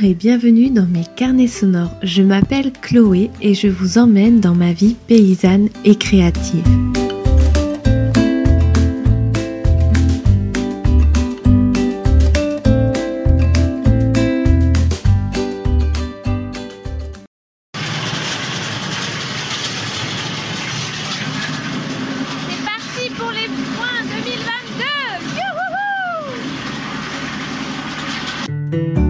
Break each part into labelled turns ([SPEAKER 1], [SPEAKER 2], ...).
[SPEAKER 1] Et bienvenue dans mes carnets sonores. Je m'appelle Chloé et je vous emmène dans ma vie paysanne et créative.
[SPEAKER 2] C'est parti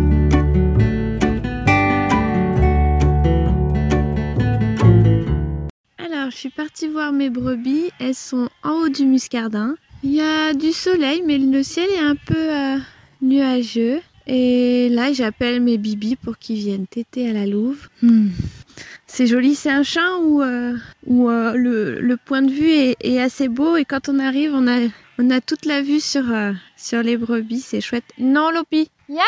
[SPEAKER 1] suis partie voir mes brebis. Elles sont en haut du muscardin. Il y a du soleil, mais le ciel est un peu euh, nuageux. Et là, j'appelle mes bibis pour qu'ils viennent téter à la louve. Hmm. C'est joli, c'est un champ où, euh, euh, le, le point de vue est, assez beau et quand on arrive, on a, on a toute la vue sur, euh, sur les brebis, c'est chouette. Non, Lopi
[SPEAKER 2] Y'a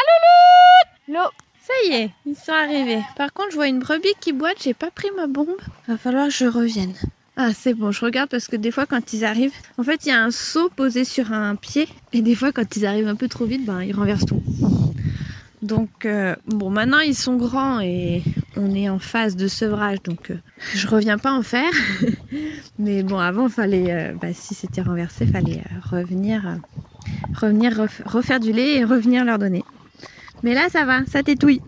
[SPEAKER 2] Loulou
[SPEAKER 1] Lo Ça y est, ils sont arrivés. Par contre, je vois une brebis qui boite, j'ai pas pris ma bombe. Va falloir que je revienne. Ah, c'est bon, je regarde parce que des fois, quand ils arrivent, en fait, il y a un seau posé sur un pied et des fois, quand ils arrivent un peu trop vite, ben, ils renversent tout. Donc, euh, bon, maintenant ils sont grands et on est en phase de sevrage, donc euh, je reviens pas en faire. Mais bon, avant, fallait, euh, bah, si c'était renversé, fallait revenir, revenir ref- refaire du lait et revenir leur donner. Mais là, ça va, ça tétouille.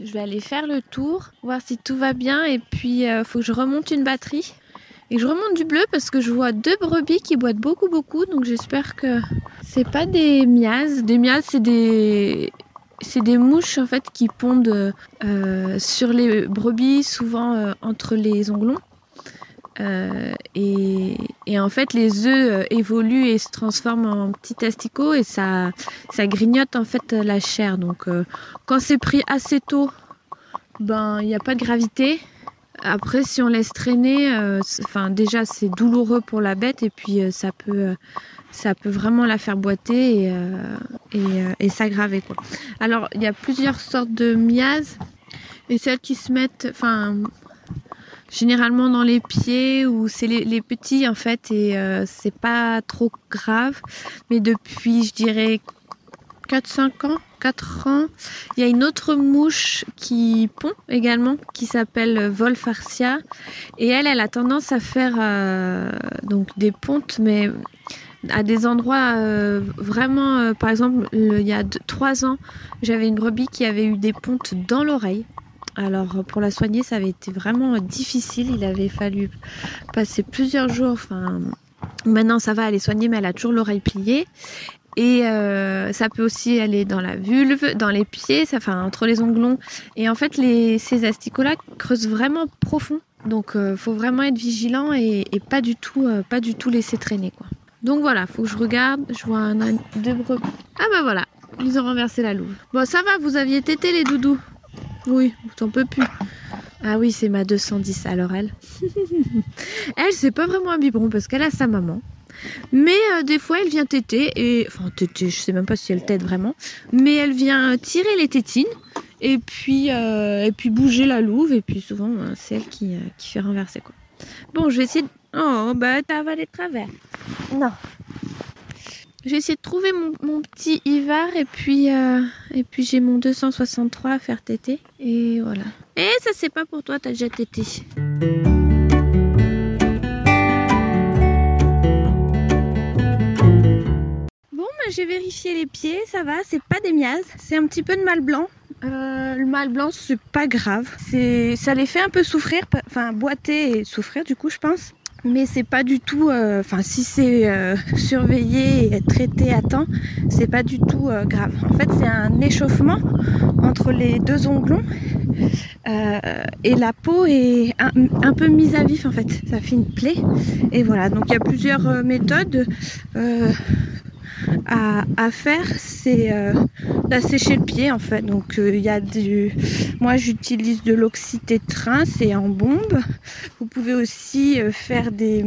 [SPEAKER 1] Je vais aller faire le tour, voir si tout va bien, et puis euh, faut que je remonte une batterie. Et que je remonte du bleu parce que je vois deux brebis qui boitent beaucoup, beaucoup, donc j'espère que c'est pas des miasmes. Des miasmes, c'est des c'est des mouches en fait qui pondent euh, sur les brebis, souvent euh, entre les onglons. Euh, et, en fait, les œufs euh, évoluent et se transforment en petits asticots et ça, ça grignote en fait la chair. Donc, euh, quand c'est pris assez tôt, ben il n'y a pas de gravité. Après, si on laisse traîner, déjà c'est douloureux pour la bête et puis ça peut, ça peut vraiment la faire boiter et, s'aggraver. Alors il y a plusieurs sortes de miasmes et celles qui se mettent, enfin généralement dans les pieds ou c'est les, petits en fait et euh, c'est pas trop grave. Mais depuis, je dirais 4-5 ans, 4 ans, il y a une autre mouche qui pond également qui s'appelle Volfarcia et elle, elle a tendance à faire euh, donc des pontes mais à des endroits euh, vraiment, par exemple, le- il y a 3 ans, j'avais une brebis qui avait eu des pontes dans l'oreille. Alors euh, pour la soigner, ça avait été vraiment euh, difficile. Il avait fallu passer plusieurs jours. Enfin, maintenant ça va, elle est soignée, mais elle a toujours l'oreille pliée. Et euh, ça peut aussi aller dans la vulve, dans les pieds, enfin entre les onglons. Et en fait, ces asticots-là creusent vraiment profond. Donc, il faut vraiment être vigilant et, pas du tout, euh, laisser traîner, quoi. Donc voilà, faut que je regarde. Je vois un, deux brebis. Ah bah voilà, ils ont renversé la louve. Bon, ça va, vous aviez tété les doudous? Oui, t'en peux plus. Ah oui, c'est ma 210. Alors elle, elle c'est pas vraiment un biberon parce qu'elle a sa maman. Mais euh, des fois, elle vient téter et enfin téter, je sais même pas si elle tète vraiment, mais elle vient tirer les tétines et puis euh, et puis bouger la louve et puis souvent euh, c'est elle qui, euh, qui fait renverser quoi. Bon, je vais essayer. De... Oh bah t'as avalé de travers. Non. Je vais essayer de trouver mon, petit Ivar et puis euh, j'ai mon 263 à faire téter et voilà. Et ça c'est pas pour toi, t'as déjà tété. Bon, bah, j'ai vérifié les pieds, ça va, c'est pas des miasmes, c'est un petit peu de mal blanc. Euh, le mal blanc, c'est pas grave. Ça les fait un peu souffrir, enfin boiter et souffrir du coup, je pense. Mais c'est pas du tout, euh, enfin si c'est euh, surveillé et traité à temps, c'est pas du tout euh, grave. En fait, c'est un échauffement entre les deux onglons euh, et la peau est un, un peu mise à vif en fait. Ça fait une plaie et voilà. Donc il y a plusieurs euh, méthodes. À, faire, c'est euh, d'assécher le pied en fait. Donc euh, il y a du, moi j'utilise de l'oxytétrin, c'est en bombe. Vous pouvez aussi euh, faire des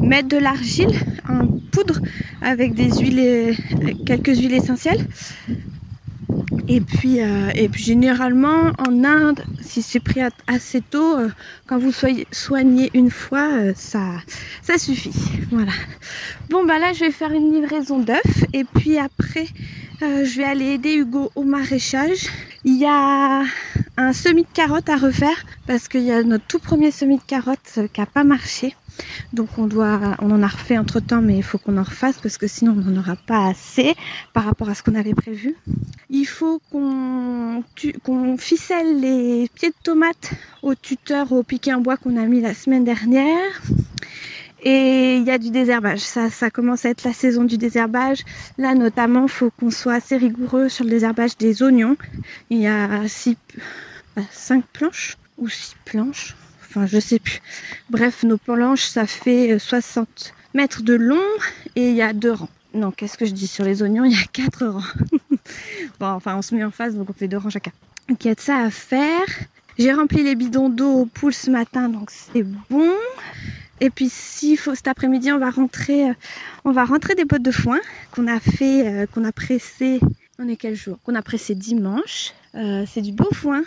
[SPEAKER 1] mettre de l'argile en poudre avec des huiles, euh, quelques huiles essentielles. Et puis, euh, et puis généralement en Inde, si c'est pris assez tôt, euh, quand vous soyez soigné une fois, euh, ça, ça suffit. Voilà. Bon bah là je vais faire une livraison d'œufs et puis après je vais aller aider Hugo au maraîchage. Il y a un semis de carottes à refaire parce qu'il y a notre tout premier semis de carottes qui n'a pas marché. Donc on doit, on en a refait entre temps, mais il faut qu'on en refasse parce que sinon on n'en aura pas assez par rapport à ce qu'on avait prévu. Il faut qu'on ficelle les pieds de tomates au tuteur au piquet en bois qu'on a mis la semaine dernière. Et il y a du désherbage. Ça, ça commence à être la saison du désherbage. Là, notamment, il faut qu'on soit assez rigoureux sur le désherbage des oignons. Il y a six, bah, cinq planches ou six planches. Enfin, je sais plus. Bref, nos planches, ça fait 60 mètres de long et il y a deux rangs. Non, qu'est-ce que je dis sur les oignons? Il y a quatre rangs. bon, enfin, on se met en face, donc on fait deux rangs chacun. Donc, il y a de ça à faire. J'ai rempli les bidons d'eau au poule ce matin, donc c'est bon. Et puis faut cet après-midi, on va rentrer, euh, des bottes de foin qu'on a fait, euh, qu'on a pressé. On est quel jour? Qu'on a pressé dimanche. Euh, c'est du beau foin.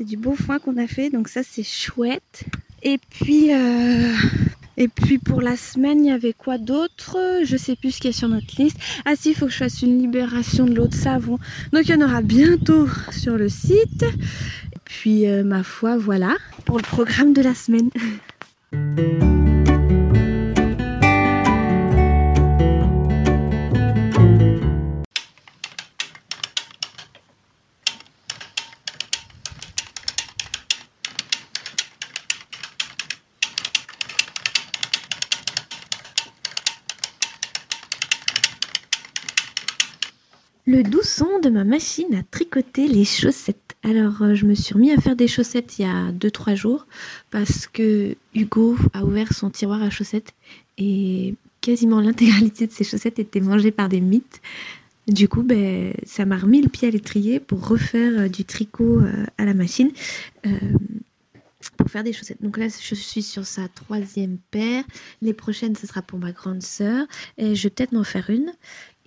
[SPEAKER 1] C'est du beau foin qu'on a fait, donc ça c'est chouette. Et puis, et puis pour la semaine, il y avait quoi d'autre? Je sais plus ce qu'il y a sur notre liste. Ah si, il faut que je fasse une libération de l'eau de savon. Donc il y en aura bientôt sur le site. Et puis ma foi, voilà pour le programme de la semaine. Le doux son de ma machine à tricoter les chaussettes. Alors, euh, je me suis remis à faire des chaussettes il y a 2-3 jours parce que Hugo a ouvert son tiroir à chaussettes et quasiment l'intégralité de ses chaussettes était mangée par des mythes. Du coup, ben, ça m'a remis le pied à l'étrier pour refaire euh, du tricot euh, à la machine pour faire des chaussettes. Donc là, je suis sur sa troisième paire. Les prochaines, ce sera pour ma grande sœur. Et je vais peut-être m'en faire une.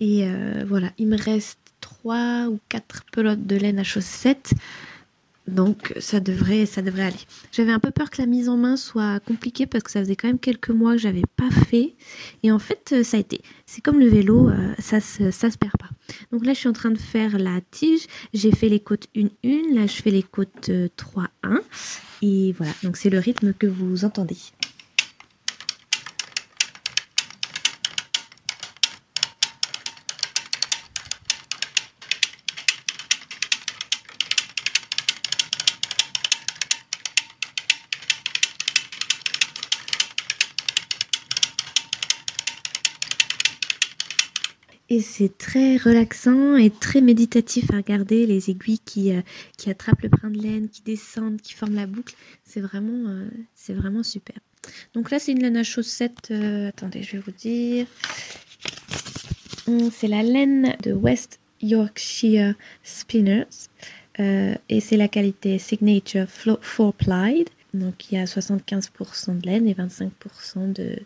[SPEAKER 1] Et euh, voilà, il me reste trois ou quatre pelotes de laine à chaussettes. Donc ça devrait, ça devrait aller. J'avais un peu peur que la mise en main soit compliquée parce que ça faisait quand même quelques mois que j'avais pas fait. Et en fait, euh, ça a été. C'est comme le vélo, euh, ça se, ça se perd pas. Donc là, je suis en train de faire la tige. J'ai fait les côtes 1-1. Là, je fais les côtes 3-1. Et voilà, donc c'est le rythme que vous entendez. Et c'est très relaxant et très méditatif à regarder les aiguilles qui, euh, qui attrapent le brin de laine, qui descendent, qui forment la boucle. C'est vraiment, euh, super. Donc là, c'est une laine à chaussettes. Euh, attendez, je vais vous dire. C'est la laine de West Yorkshire Spinners. et c'est la qualité Signature 4 Plied. Donc il y a 75% de laine et 25% de,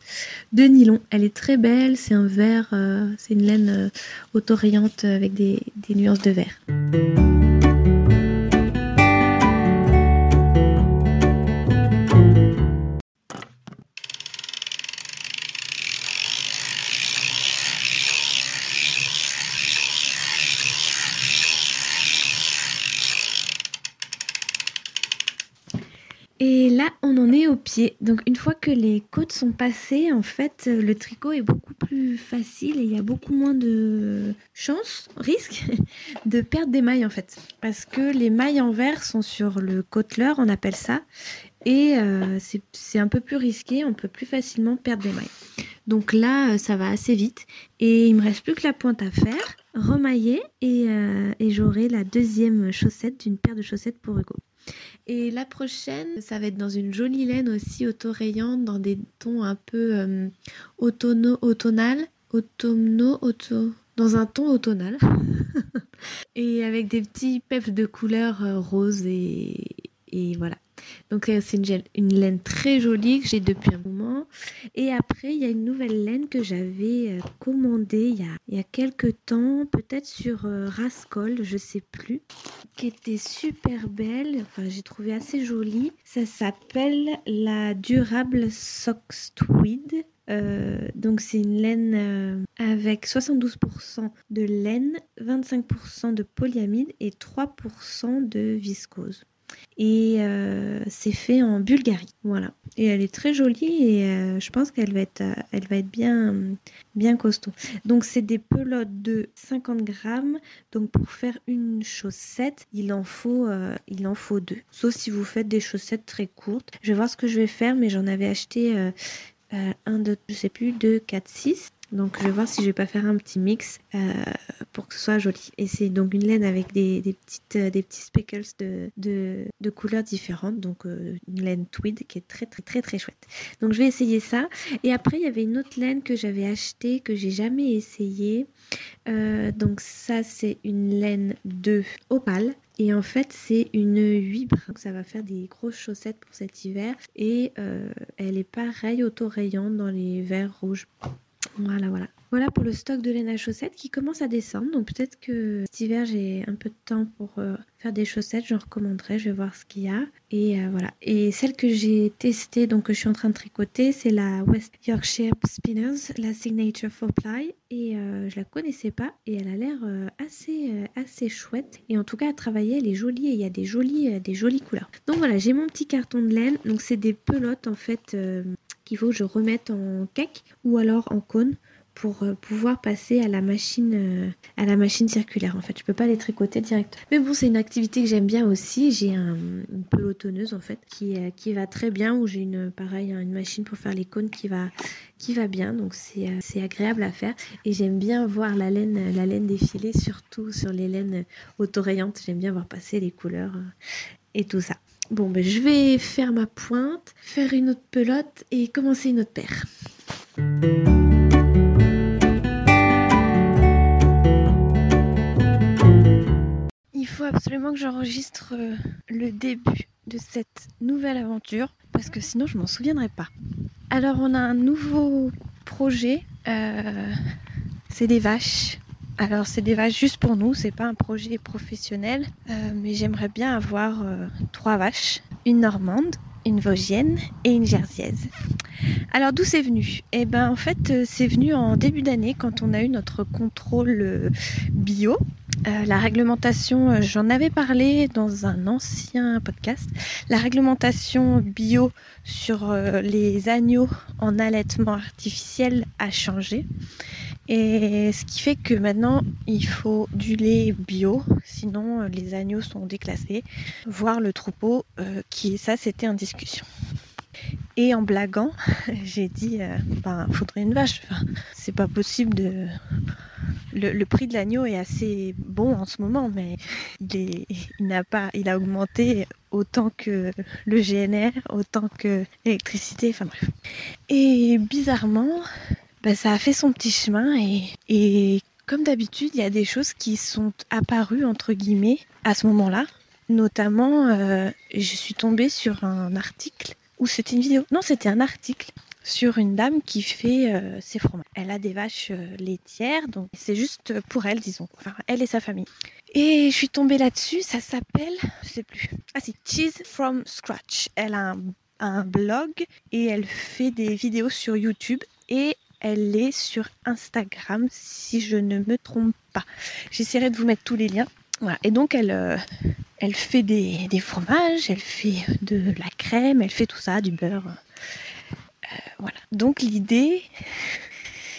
[SPEAKER 1] de nylon. Elle est très belle, c'est un vert, euh, c'est une laine euh, autoriente avec des, des nuances de vert. Donc une fois que les côtes sont passées, en fait, le tricot est beaucoup plus facile et il y a beaucoup moins de chances, risque, de perdre des mailles en fait. Parce que les mailles en verre sont sur le côteleur, on appelle ça. Et euh, c'est un peu plus risqué, on peut plus facilement perdre des mailles. Donc là, ça va assez vite. Et il me reste plus que la pointe à faire, remailler et, euh, et j'aurai la deuxième chaussette d'une paire de chaussettes pour Hugo. Et la prochaine, ça va être dans une jolie laine aussi auto-rayante, dans des tons un peu euh, automnal, automno, auto, dans un ton automnal. et avec des petits peps de couleur euh, rose et, et voilà. Donc euh, c'est une, une, laine très jolie que j'ai depuis un moment. Et après, il y a une nouvelle laine que j'avais euh, commandée il y, a, il y a quelques temps, peut-être sur euh, Rascol, je sais plus, qui était super belle. Enfin, j'ai trouvé assez jolie. Ça s'appelle la Durable Socks Tweed. donc c'est une laine avec 72% de laine, 25% de polyamide et 3% de viscose et euh, c'est fait en Bulgarie. Voilà. Et elle est très jolie et euh, je pense qu'elle va être, euh, elle va être bien, bien costaud. Donc c'est des pelotes de 50 grammes. Donc pour faire une chaussette, il en faut, il en faut deux. Sauf si vous faites des chaussettes très courtes. Je vais voir ce que je vais faire, mais j'en avais acheté un, deux, je sais plus, deux, quatre, six. Donc je vais voir si je vais pas faire un petit mix euh, pour que ce soit joli. Et c'est donc une laine avec des, petites, euh, petits speckles de, couleurs différentes. Donc euh, une laine tweed qui est très très très très chouette. Donc je vais essayer ça. Et après il y avait une autre laine que j'avais achetée que j'ai jamais essayé. donc ça c'est une laine de opale. Et en fait, c'est une 8 Donc ça va faire des grosses chaussettes pour cet hiver. Et elle est pareille auto-rayante dans les verts rouges. Voilà, voilà. Voilà pour le stock de laine à chaussettes qui commence à descendre. Donc peut-être que cet hiver j'ai un peu de temps pour euh, faire des chaussettes. J'en recommanderai. Je vais voir ce qu'il y a. Et euh, voilà. Et celle que j'ai testée, donc que je suis en train de tricoter, c'est la West Yorkshire Spinners, la Signature 4 Ply. Et euh, je la connaissais pas. Et elle a l'air assez, assez chouette. Et en tout cas à travailler, elle est jolie. Et il y a des jolies, des jolies couleurs. Donc voilà, j'ai mon petit carton de laine. Donc c'est des pelotes en fait qu'il faut je remette en cake ou alors en cône pour euh, pouvoir passer à la machine euh, à la machine circulaire. En fait je peux pas les tricoter direct. Mais bon c'est une activité que j'aime bien aussi. J'ai une pelotonneuse en fait qui, euh, va très bien ou j'ai une pareil une machine pour faire les cônes qui va qui va bien. Donc c'est agréable à faire. Et j'aime bien voir la laine la laine défiler surtout sur les laines autorayantes. J'aime bien voir passer les couleurs et tout ça Bon, ben, je vais faire ma pointe, faire une autre pelote et commencer une autre paire. Il faut absolument que j'enregistre euh, le début de cette nouvelle aventure parce que sinon je m'en souviendrai pas. Alors on a un nouveau projet, euh, c'est des vaches alors c'est des vaches juste pour nous, c'est pas un projet professionnel, euh, mais j'aimerais bien avoir euh, trois vaches, une normande, une vosgienne et une jersiaise. Alors d'où c'est venu? Eh ben en fait euh, c'est venu en début d'année quand on a eu notre contrôle bio. la réglementation, j'en avais parlé dans un ancien podcast, la réglementation bio sur les agneaux en allaitement artificiel a changé. Et ce qui fait que maintenant, il faut du lait bio, sinon euh, les agneaux sont déclassés, voire le troupeau, euh, qui ça c'était en discussion. Et en blaguant, j'ai dit, euh, ben, faudrait une vache. c'est pas possible de. Le, prix de l'agneau est assez bon en ce moment, mais il, pas, il a augmenté autant que le GNR, autant que l'électricité. Enfin bref. Et bizarrement, bah, ça a fait son petit chemin et, comme d'habitude, il y a des choses qui sont apparues entre guillemets à ce moment-là. Notamment, euh, je suis tombée sur un article ou c'était une vidéo. Non, c'était un article sur une dame qui fait euh, ses fromages. Elle a des vaches euh, laitières, donc c'est juste pour elle, disons. Enfin, elle et sa famille. Et je suis tombée là-dessus. Ça s'appelle, je sais plus. Ah si, Cheese from Scratch. Elle a un, un blog et elle fait des vidéos sur YouTube et elle est sur Instagram, si je ne me trompe pas. J'essaierai de vous mettre tous les liens. Voilà. Et donc, elle, euh, fait des, fromages, elle fait de la crème, elle fait tout ça, du beurre. Euh, voilà. Donc, l'idée,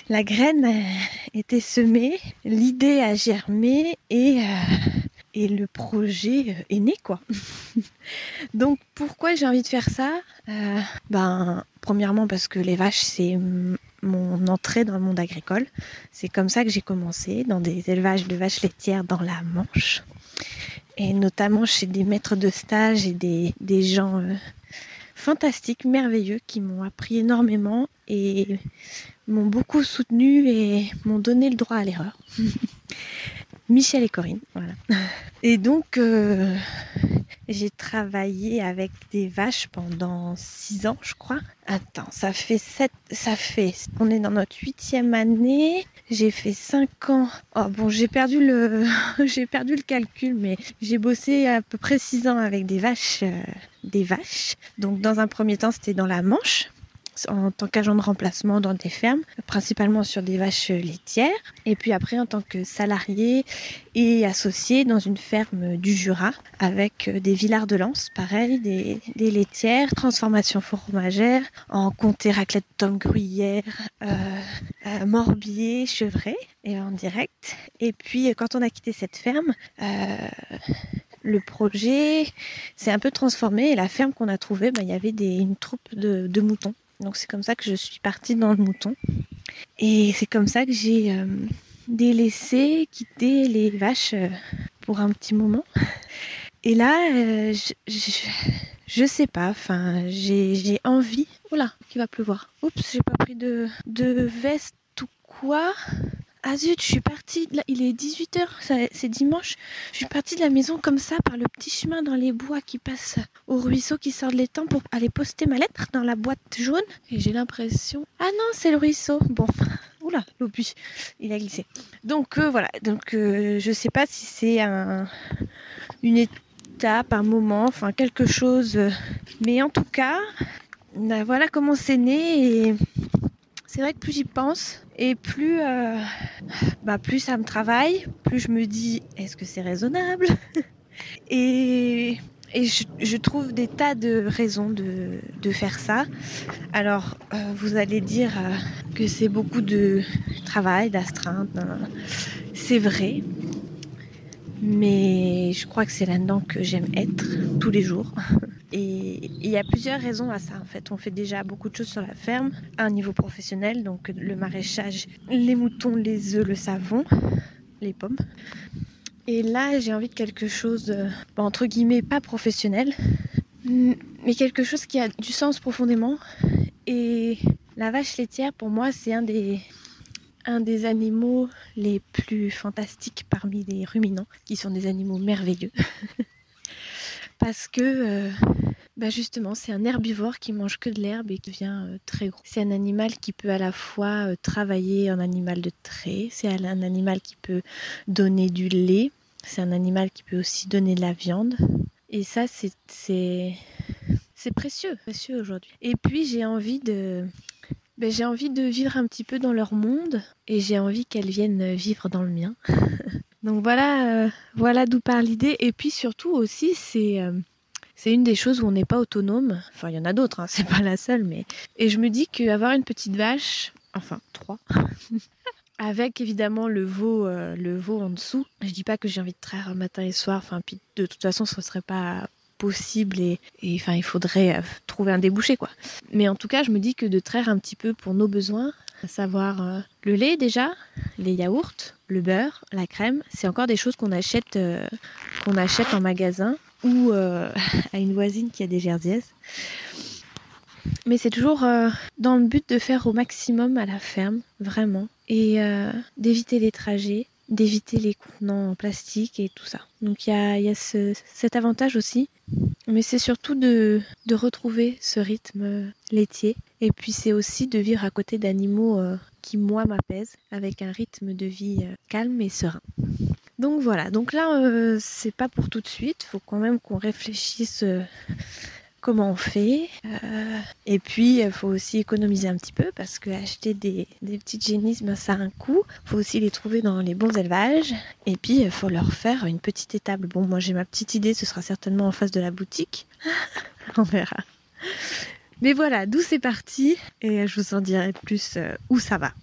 [SPEAKER 1] la graine était semée, l'idée a germé et, euh, et le projet est né, quoi. donc, pourquoi j'ai envie de faire ça? Ben, premièrement, parce que les vaches, c'est mon entrée dans le monde agricole. C'est comme ça que j'ai commencé, dans des élevages de vaches laitières dans la Manche. Et notamment chez des maîtres de stage et des, gens euh, fantastiques, merveilleux, qui m'ont appris énormément et m'ont beaucoup soutenu et m'ont donné le droit à l'erreur. Michel et Corinne, voilà. Et donc, euh, j'ai travaillé avec des vaches pendant six ans, je crois. Attends, ça fait sept, ça fait, on est dans notre huitième année. J'ai fait cinq ans. Oh bon, j'ai perdu le, j'ai perdu le calcul, mais j'ai bossé à peu près six ans avec des vaches, euh, des vaches. Donc dans un premier temps, c'était dans la Manche en tant qu'agent de remplacement dans des fermes, principalement sur des vaches laitières. Et puis après en tant que salarié et associé dans une ferme du Jura avec des villards de lance, pareil, des, laitières, transformation fromagère, en comté raclette Tom Gruyère, euh, euh, morbier, chevret et en direct. Et puis quand on a quitté cette ferme, euh, le projet s'est un peu transformé et la ferme qu'on a trouvée, bah, il y avait une troupe de, moutons. Donc c'est comme ça que je suis partie dans le mouton. Et c'est comme ça que j'ai euh, délaissé, quitté les vaches euh, pour un petit moment. Et là, euh, je, sais pas, enfin, j'ai envie. Oula, qu'il va pleuvoir. Oups, j'ai pas pris de, de veste ou quoi. Ah zut, je suis partie, il est 18h, c'est dimanche. Je suis partie de la maison comme ça, par le petit chemin dans les bois qui passe au ruisseau qui sort de l'étang pour aller poster ma lettre dans la boîte jaune. Et j'ai l'impression... Ah non, c'est le ruisseau. Bon, oula, l'obus, il a glissé. Donc euh, voilà, donc euh, je sais pas si c'est un, une étape, un moment, enfin quelque chose. Mais en tout cas, bah, voilà comment c'est né et c'est vrai que plus j'y pense et plus, euh, bah plus ça me travaille, plus je me dis est-ce que c'est raisonnable Et, je, trouve des tas de raisons de, faire ça. Alors euh, vous allez dire euh, que c'est beaucoup de travail, d'astreinte. C'est vrai. Mais je crois que c'est là-dedans que j'aime être tous les jours. Et il y a plusieurs raisons à ça en fait. On fait déjà beaucoup de choses sur la ferme, à un niveau professionnel, donc le maraîchage, les moutons, les œufs, le savon, les pommes. Et là, j'ai envie de quelque chose, euh, entre guillemets, pas professionnel, mais quelque chose qui a du sens profondément. Et la vache laitière, pour moi, c'est un des, un des animaux les plus fantastiques parmi les ruminants, qui sont des animaux merveilleux. parce que euh, bah justement c'est un herbivore qui mange que de l'herbe et qui devient euh, très gros. C'est un animal qui peut à la fois euh, travailler en animal de trait, c'est un animal qui peut donner du lait, c'est un animal qui peut aussi donner de la viande. Et ça c'est c'est précieux, précieux aujourd'hui. Et puis j'ai envie de ben, j'ai envie de vivre un petit peu dans leur monde et j'ai envie qu'elles viennent vivre dans le mien. Donc voilà, euh, voilà d'où part l'idée. Et puis surtout aussi, c'est euh, c'est une des choses où on n'est pas autonome. Enfin, il y en a d'autres, hein, c'est pas la seule, mais et je me dis qu'avoir une petite vache, enfin trois, avec évidemment le veau, euh, le veau en dessous. Je dis pas que j'ai envie de traire matin et soir. Enfin, puis de toute façon, ce serait pas possible et, enfin il faudrait trouver un débouché quoi. Mais en tout cas, je me dis que de traire un petit peu pour nos besoins, à savoir le lait déjà, les yaourts, le beurre, la crème, c'est encore des choses qu'on achète, euh, qu'on achète en magasin ou euh, à une voisine qui a des jerseys. Mais c'est toujours euh, dans le but de faire au maximum à la ferme, vraiment, et d'éviter les trajets, d'éviter les contenants en plastique et tout ça. Donc il y a, cet avantage aussi, mais c'est surtout de, retrouver ce rythme laitier. Et puis c'est aussi de vivre à côté d'animaux qui moi m'apaise avec un rythme de vie euh, calme et serein. Donc voilà, donc là euh, c'est pas pour tout de suite, faut quand même qu'on réfléchisse euh, comment on fait. et puis il faut aussi économiser un petit peu parce que acheter des, petites génisses, ben, ça a un coût. faut aussi les trouver dans les bons élevages. Et puis il faut leur faire une petite étable. Bon, moi j'ai ma petite idée, ce sera certainement en face de la boutique. on verra. Mais voilà, d'où c'est parti et je vous en dirai plus euh, où ça va.